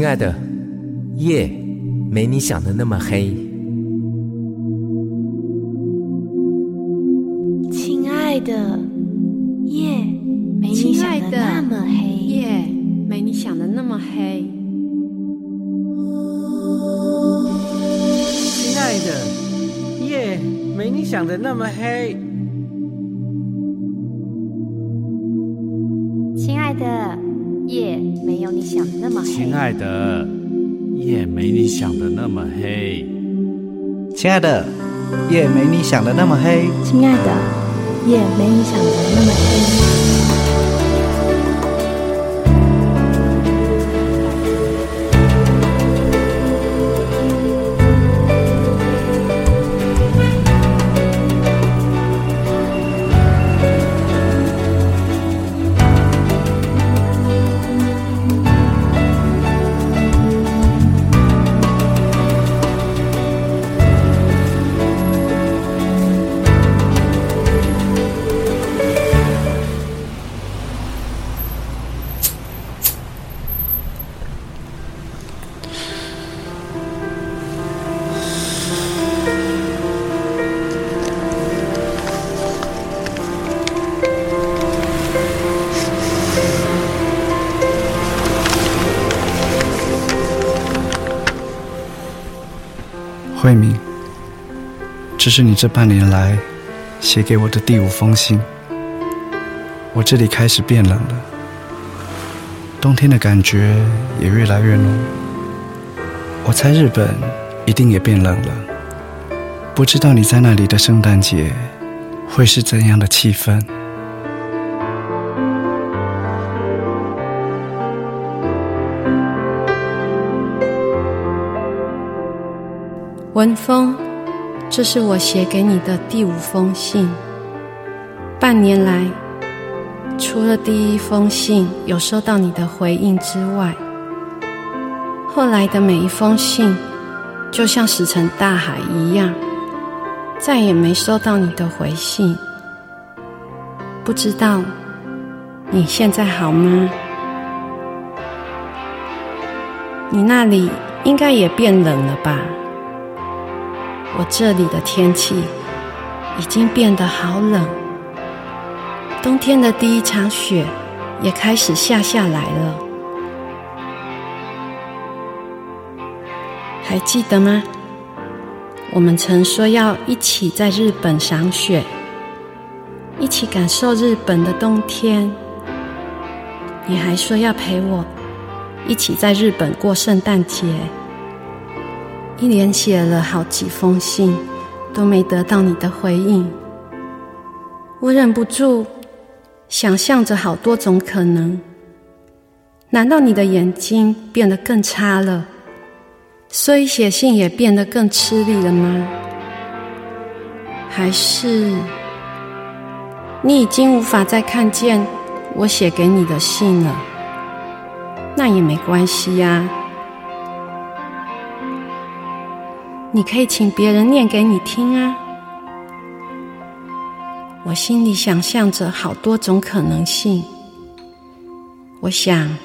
亲爱的，夜没你想的那么黑。亲爱的，夜没你想的那么黑。亲爱的，夜没你想的那么黑。这是你这半年来写给我的第五封信。我这里开始变冷了，冬天的感觉也越来越浓。我猜日本一定也变冷了，不知道你在那里的圣诞节会是怎样的气氛？文峰，这是我写给你的第五封信。半年来，除了第一封信有收到你的回应之外，后来的每一封信就像石沉大海一样，再也没收到你的回信。不知道你现在好吗？你那里应该也变冷了吧？我这里的天气已经变得好冷，冬天的第一场雪也开始下下来了。还记得吗？我们曾说要一起在日本赏雪，一起感受日本的冬天。你还说要陪我一起在日本过圣诞节。一连写了好几封信，都没得到你的回应。我忍不住想象着好多种可能。难道你的眼睛变得更差了，所以写信也变得更吃力了吗？还是你已经无法再看见我写给你的信了？那也没关系呀。你可以请别人念给你听啊！我心里想象着好多种可能性。我想，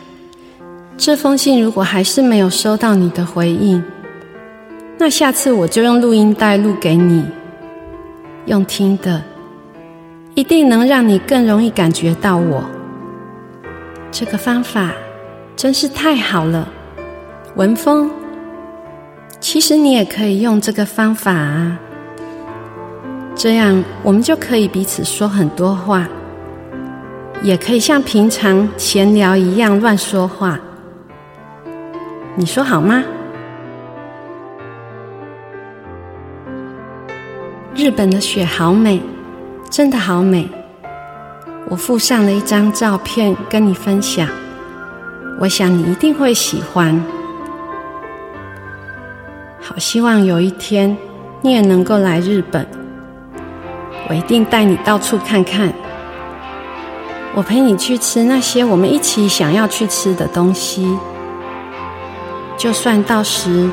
这封信如果还是没有收到你的回应，那下次我就用录音带录给你，用听的，一定能让你更容易感觉到我。这个方法真是太好了，文峰。其实你也可以用这个方法啊，这样我们就可以彼此说很多话，也可以像平常闲聊一样乱说话。你说好吗？日本的雪好美，真的好美。我附上了一张照片跟你分享，我想你一定会喜欢。好希望有一天你也能够来日本，我一定带你到处看看。我陪你去吃那些我们一起想要去吃的东西。就算到时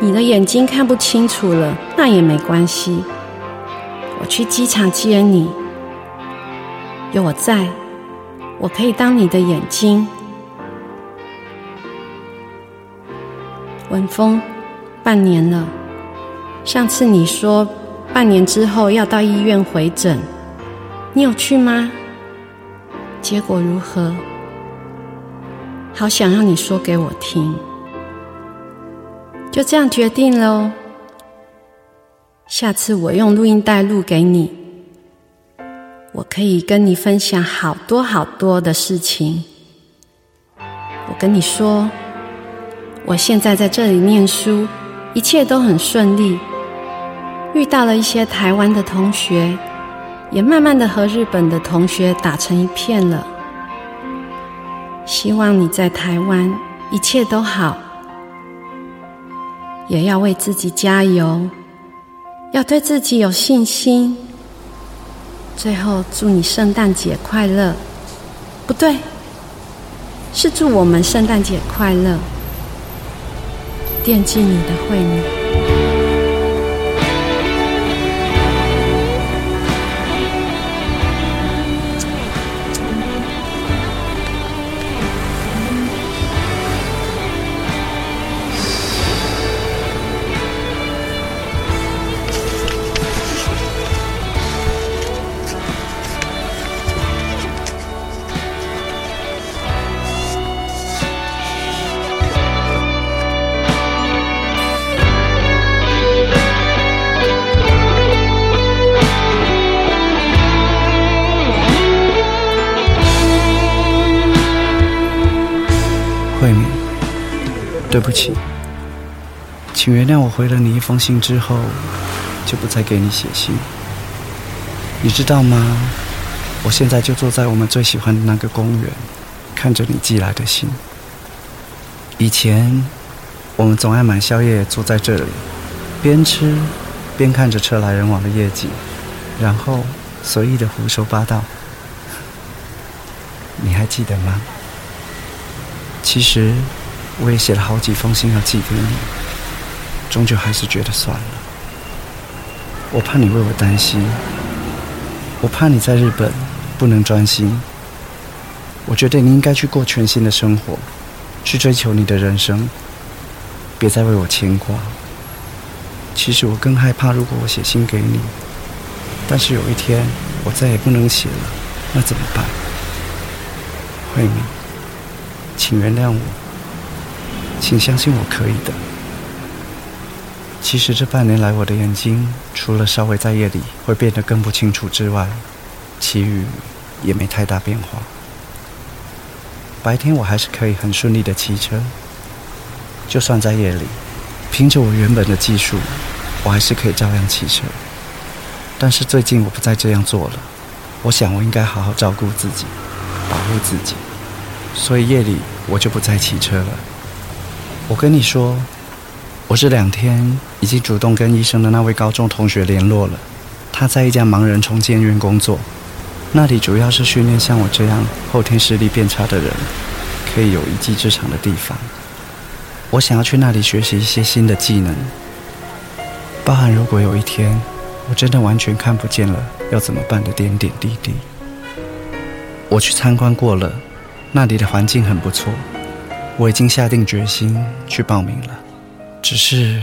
你的眼睛看不清楚了，那也没关系。我去机场接你，有我在，我可以当你的眼睛。文峰，半年了。上次你说半年之后要到医院回诊，你有去吗？结果如何？好想让你说给我听。就这样决定喽。下次我用录音带录给你，我可以跟你分享好多好多的事情。我跟你说，我现在在这里念书，一切都很顺利。遇到了一些台湾的同学，也慢慢的和日本的同学打成一片了。希望你在台湾一切都好，也要为自己加油。要对自己有信心。最后，祝你圣诞节快乐。不对，是祝我们圣诞节快乐。惦记你的惠女。请原谅我回了你一封信之后，就不再给你写信。你知道吗？我现在就坐在我们最喜欢的那个公园，看着你寄来的信。以前，我们总爱买宵夜，坐在这里，边吃边看着车来人往的夜景，然后随意的胡说八道。你还记得吗？其实，我也写了好几封信要寄给你，终究还是觉得算了。我怕你为我担心，我怕你在日本不能专心。我觉得你应该去过全新的生活，去追求你的人生，别再为我牵挂。其实我更害怕，如果我写信给你，但是有一天我再也不能写了，那怎么办？慧敏。请原谅我，请相信我可以的。其实这半年来，我的眼睛除了稍微在夜里会变得更不清楚之外，其余也没太大变化。白天我还是可以很顺利的骑车，就算在夜里，凭着我原本的技术，我还是可以照样骑车。但是最近我不再这样做了，我想我应该好好照顾自己，保护自己。所以夜里我就不再骑车了。我跟你说，我这两天已经主动跟医生的那位高中同学联络了。他在一家盲人重建院工作，那里主要是训练像我这样后天视力变差的人，可以有一技之长的地方。我想要去那里学习一些新的技能，包含如果有一天我真的完全看不见了，要怎么办的点点滴滴。我去参观过了。那里的环境很不错，我已经下定决心去报名了。只是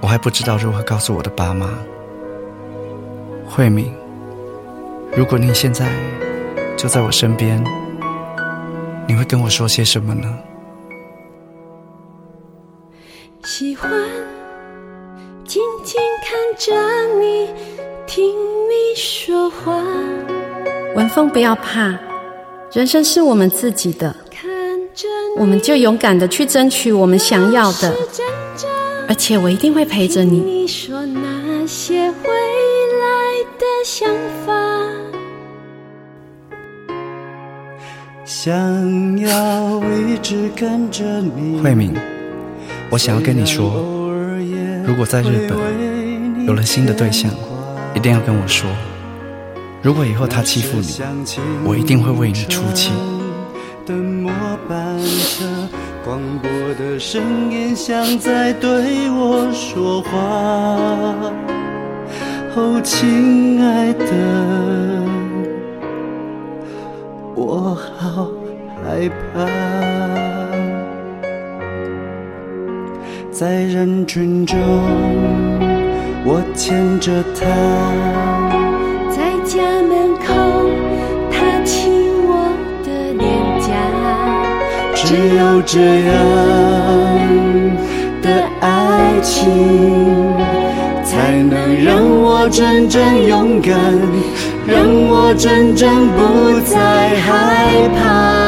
我还不知道如何告诉我的爸妈。慧敏，如果你现在就在我身边，你会跟我说些什么呢？喜欢静静看着你，听你说话。文峰，不要怕。人生是我们自己的，我们就勇敢的去争取我们想要的，而且我一定会陪着你。想要一直跟着你。慧敏，我想要跟你说，如果在日本有了新的对象，一定要跟我说。如果以后他欺负你，我一定会为你出气。的末班车广播的声音像在对我说话。哦，亲爱的，我好害怕。在人群中，我牵着她，只有这样的爱情，才能让我真正勇敢，让我真正不再害怕。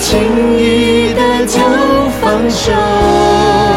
轻易的就放手。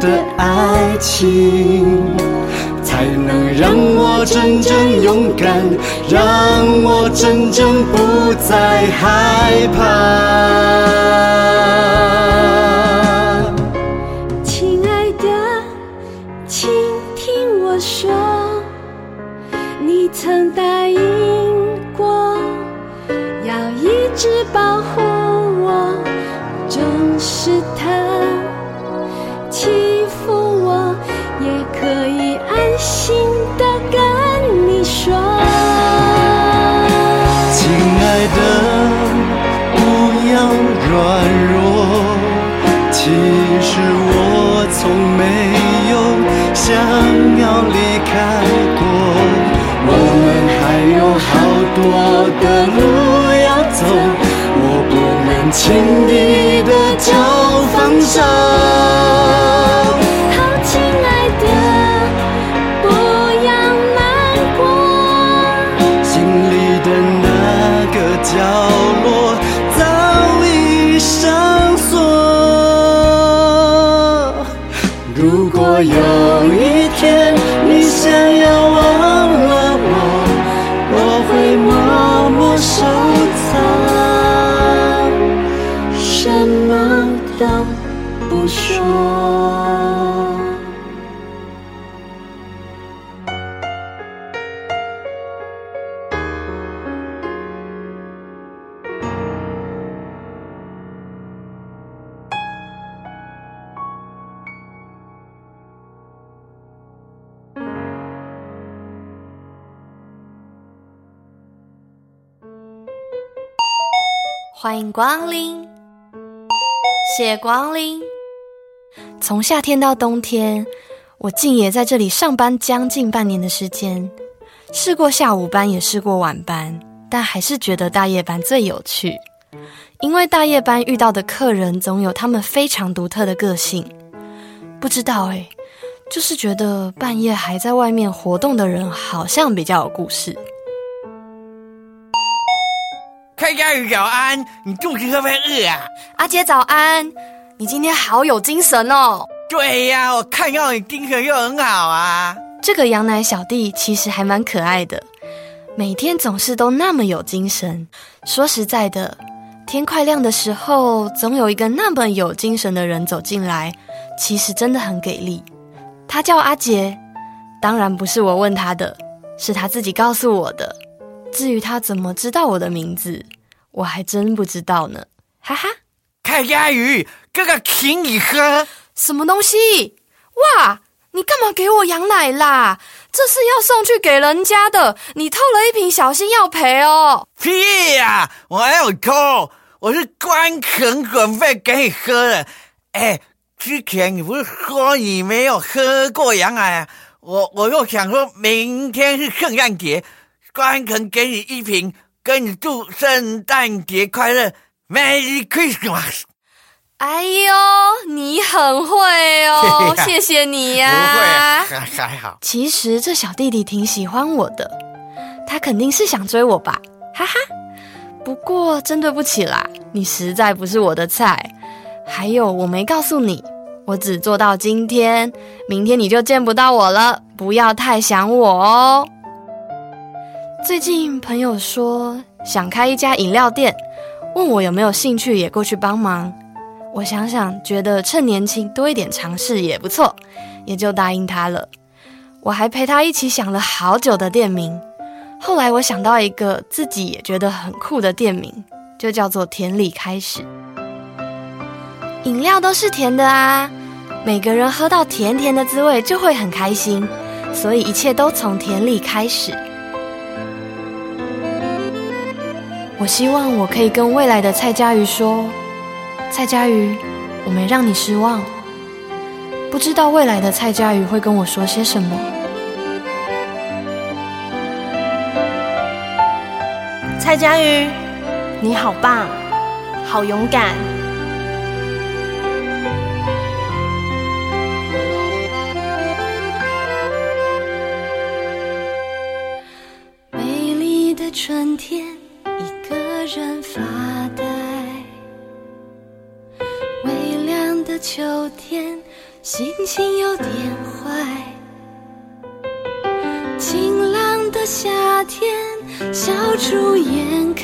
的爱情，才能让我真正勇敢，让我真正不再害怕。的路要走，我不能轻易的就放手。欢迎光临，谢光临。从夏天到冬天，我竟也在这里上班将近半年的时间，试过下午班，也试过晚班，但还是觉得大夜班最有趣。因为大夜班遇到的客人总有他们非常独特的个性，不知道诶，就是觉得半夜还在外面活动的人好像比较有故事。开家早安，你肚子会不会饿啊？阿杰早安，你今天好有精神哦！对呀，我看到你精神又很好啊。这个羊奶小弟其实还蛮可爱的，每天总是都那么有精神。说实在的，天快亮的时候，总有一个那么有精神的人走进来，其实真的很给力。他叫阿杰，当然不是我问他的，是他自己告诉我的。至于他怎么知道我的名字，我还真不知道呢。哈哈，蔡佳瑜，哥哥请你喝什么东西？哇！你干嘛给我羊奶啦？这是要送去给人家的，你偷了一瓶，小心要赔哦！屁呀，我还有偷，我是专程准备给你喝的。哎，之前你不是说你没有喝过羊奶啊？我我又想说明天是圣诞节，专程给你一瓶，跟你祝圣诞节快乐，Merry Christmas。哎呦，你很会哦，谢谢你呀。不会，还还好。其实这小弟弟挺喜欢我的，他肯定是想追我吧，哈哈。不过真对不起啦，你实在不是我的菜。还有，我没告诉你，我只做到今天，明天你就见不到我了。不要太想我哦。最近朋友说想开一家饮料店，问我有没有兴趣也过去帮忙。我想想，觉得趁年轻多一点尝试也不错，也就答应他了。我还陪他一起想了好久的店名，后来我想到一个自己也觉得很酷的店名，就叫做“田里开始”。饮料都是甜的啊，每个人喝到甜甜的滋味就会很开心，所以一切都从田里开始。我希望我可以跟未来的蔡佳瑜说。蔡佳瑜，我没让你失望。不知道未来的蔡佳瑜会跟我说些什么。蔡佳瑜，你好棒，好勇敢。情有点坏，晴朗的夏天笑逐颜开，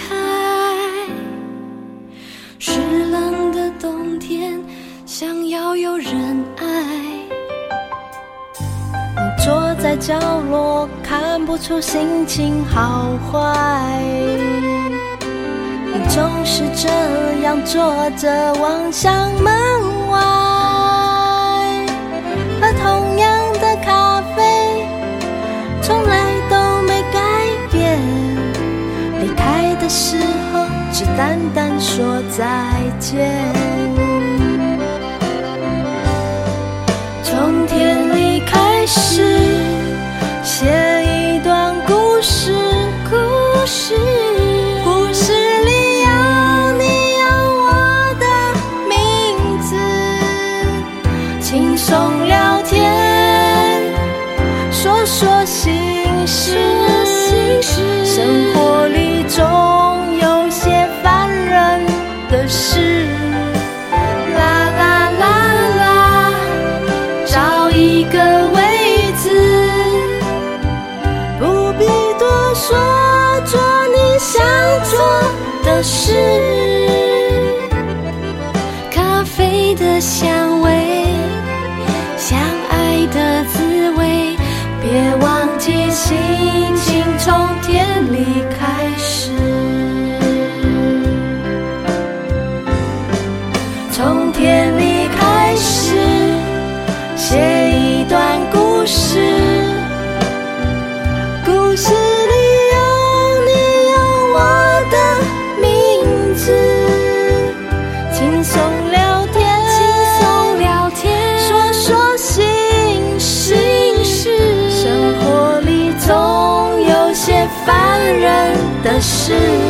湿冷的冬天想要有人爱。坐在角落看不出心情好坏，你总是这样坐着望向门外。只淡淡说再见。从天里开始，说做你想做的事。咖啡的香味，相爱的滋味，别忘记心情从天是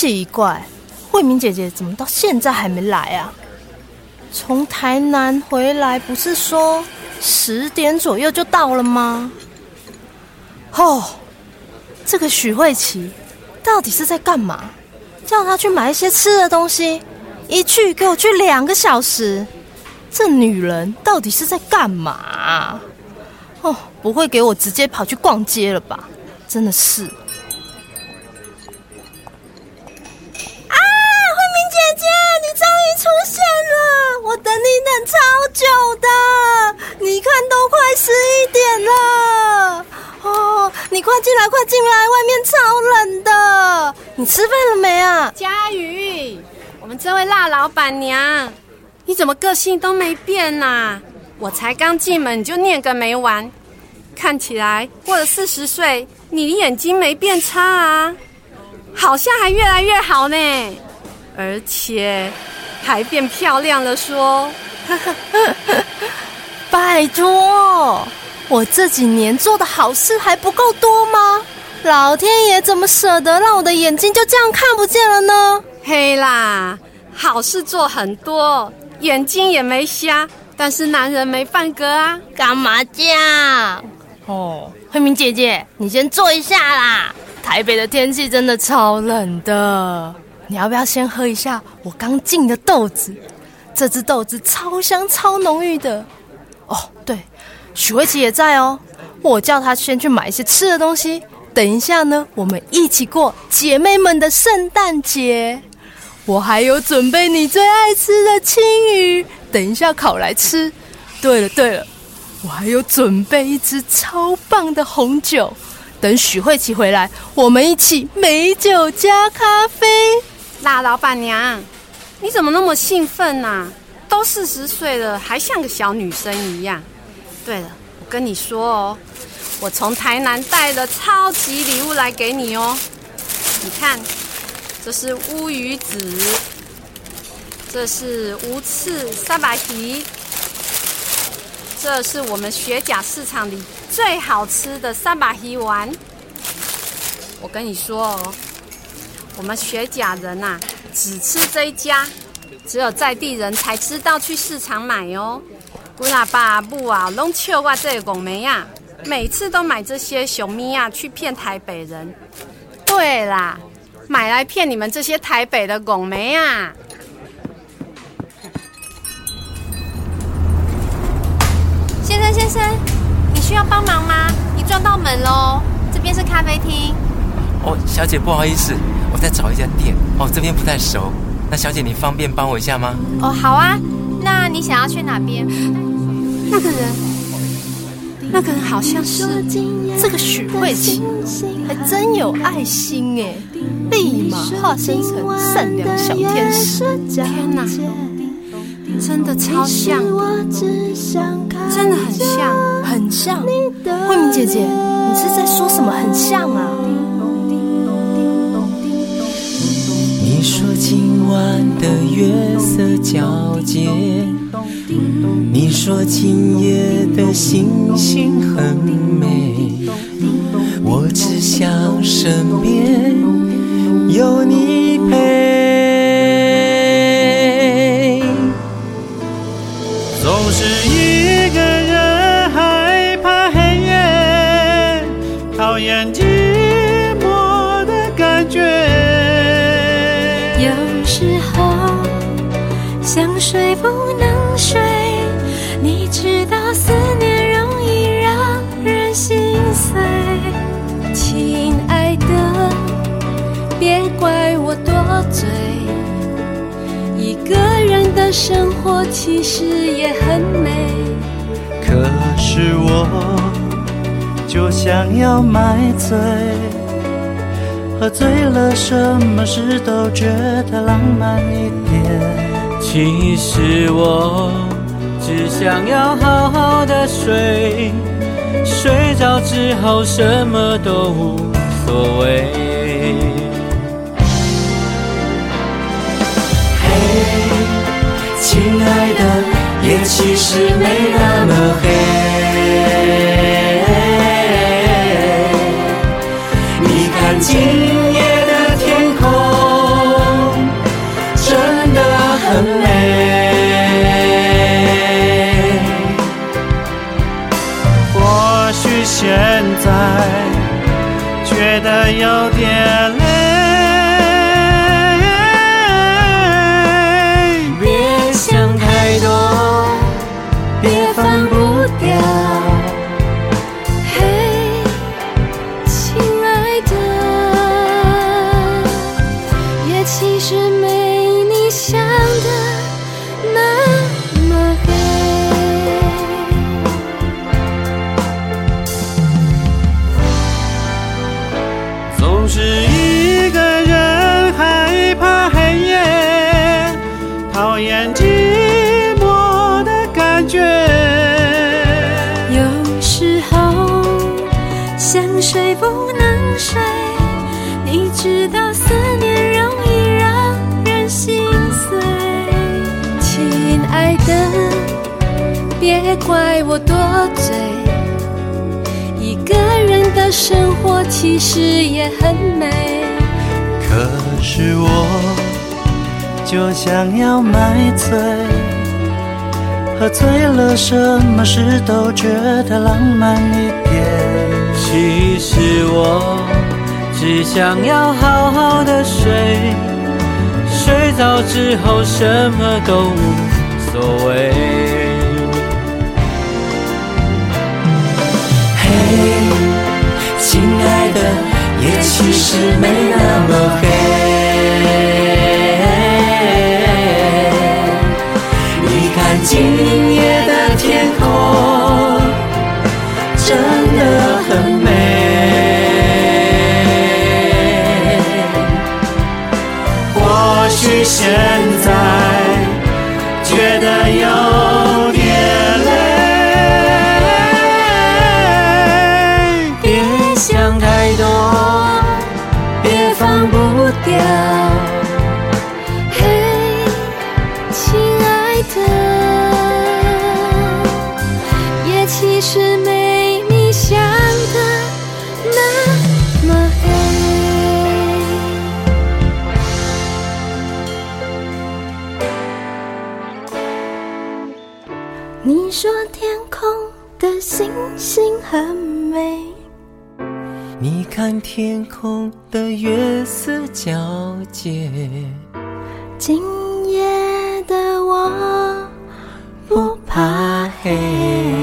奇怪，慧敏姐姐怎么到现在还没来啊？从台南回来不是说十点左右就到了吗？哦，这个许慧琪到底是在干嘛？叫她去买一些吃的东西，一去给我去两个小时，这女人到底是在干嘛？哦，不会给我直接跑去逛街了吧？真的是。姐姐，你终于出现了！我等你等超久的，你看都快十一点了。哦，你快进来，快进来，外面超冷的。你吃饭了没啊？佳宇，我们这位辣老板娘，你怎么个性都没变呐？我才刚进门你就念个没完，看起来过了四十岁，你的眼睛没变差啊，好像还越来越好呢。而且还变漂亮了，说，拜托，我这几年做的好事还不够多吗？老天爷怎么舍得让我的眼睛就这样看不见了呢？嘿啦，好事做很多，眼睛也没瞎，但是男人没饭格啊！干嘛这样？哦，慧明姐姐，你先坐一下啦。台北的天气真的超冷的。你要不要先喝一下我刚进的豆子？这支豆子超香、超浓郁的。哦，对，许慧琪也在哦。我叫她先去买一些吃的东西。等一下呢，我们一起过姐妹们的圣诞节。我还有准备你最爱吃的青鱼，等一下烤来吃。对了对了，我还有准备一支超棒的红酒。等许慧琪回来，我们一起美酒加咖啡。那老板娘，你怎么那么兴奋呐？都四十岁了，还像个小女生一样。对了，我跟你说哦，我从台南带了超级礼物来给你哦。你看，这是乌鱼子，这是无刺三把皮，这是我们雪甲市场里最好吃的三把皮丸。我跟你说哦。我们学甲人呐，只吃这一家，只有在地人才知道去市场买哦。姑阿爸母啊，拢笑我这个拱梅啊，每次都买这些熊咪啊去骗台北人。对啦，买来骗你们这些台北的拱梅啊。先生先生，你需要帮忙吗？你撞到门喽，这边是咖啡厅。哦，小姐不好意思。我在找一家店哦，这边不太熟。那小姐，你方便帮我一下吗？哦，好啊。那你想要去哪边？那个人，那个人好像是这个许慧琪，还真有爱心哎，立马化身成善良小天使。天哪，真的超像，真的很像，很像。慧敏姐姐，你是在说什么？很像啊。今晚的月色皎洁，你说今夜的星星很美，我只想身边有你陪。不能睡，你知道思念容易让人心碎。亲爱的，别怪我多嘴，一个人的生活其实也很美。可是我就想要买醉，喝醉了，什么事都觉得浪漫一点。其实我只想要好好的睡，睡着之后什么都无所谓。嘿，亲爱的，夜其实没那么黑。别怪我多嘴，一个人的生活其实也很美。可是我就想要买醉，喝醉了，什么事都觉得浪漫一点。其实我只想要好好的睡，睡着之后什么都无所谓。亲爱的，夜其实没那么黑。你看今很美。你看天空的月色皎洁，今夜的我不怕黑。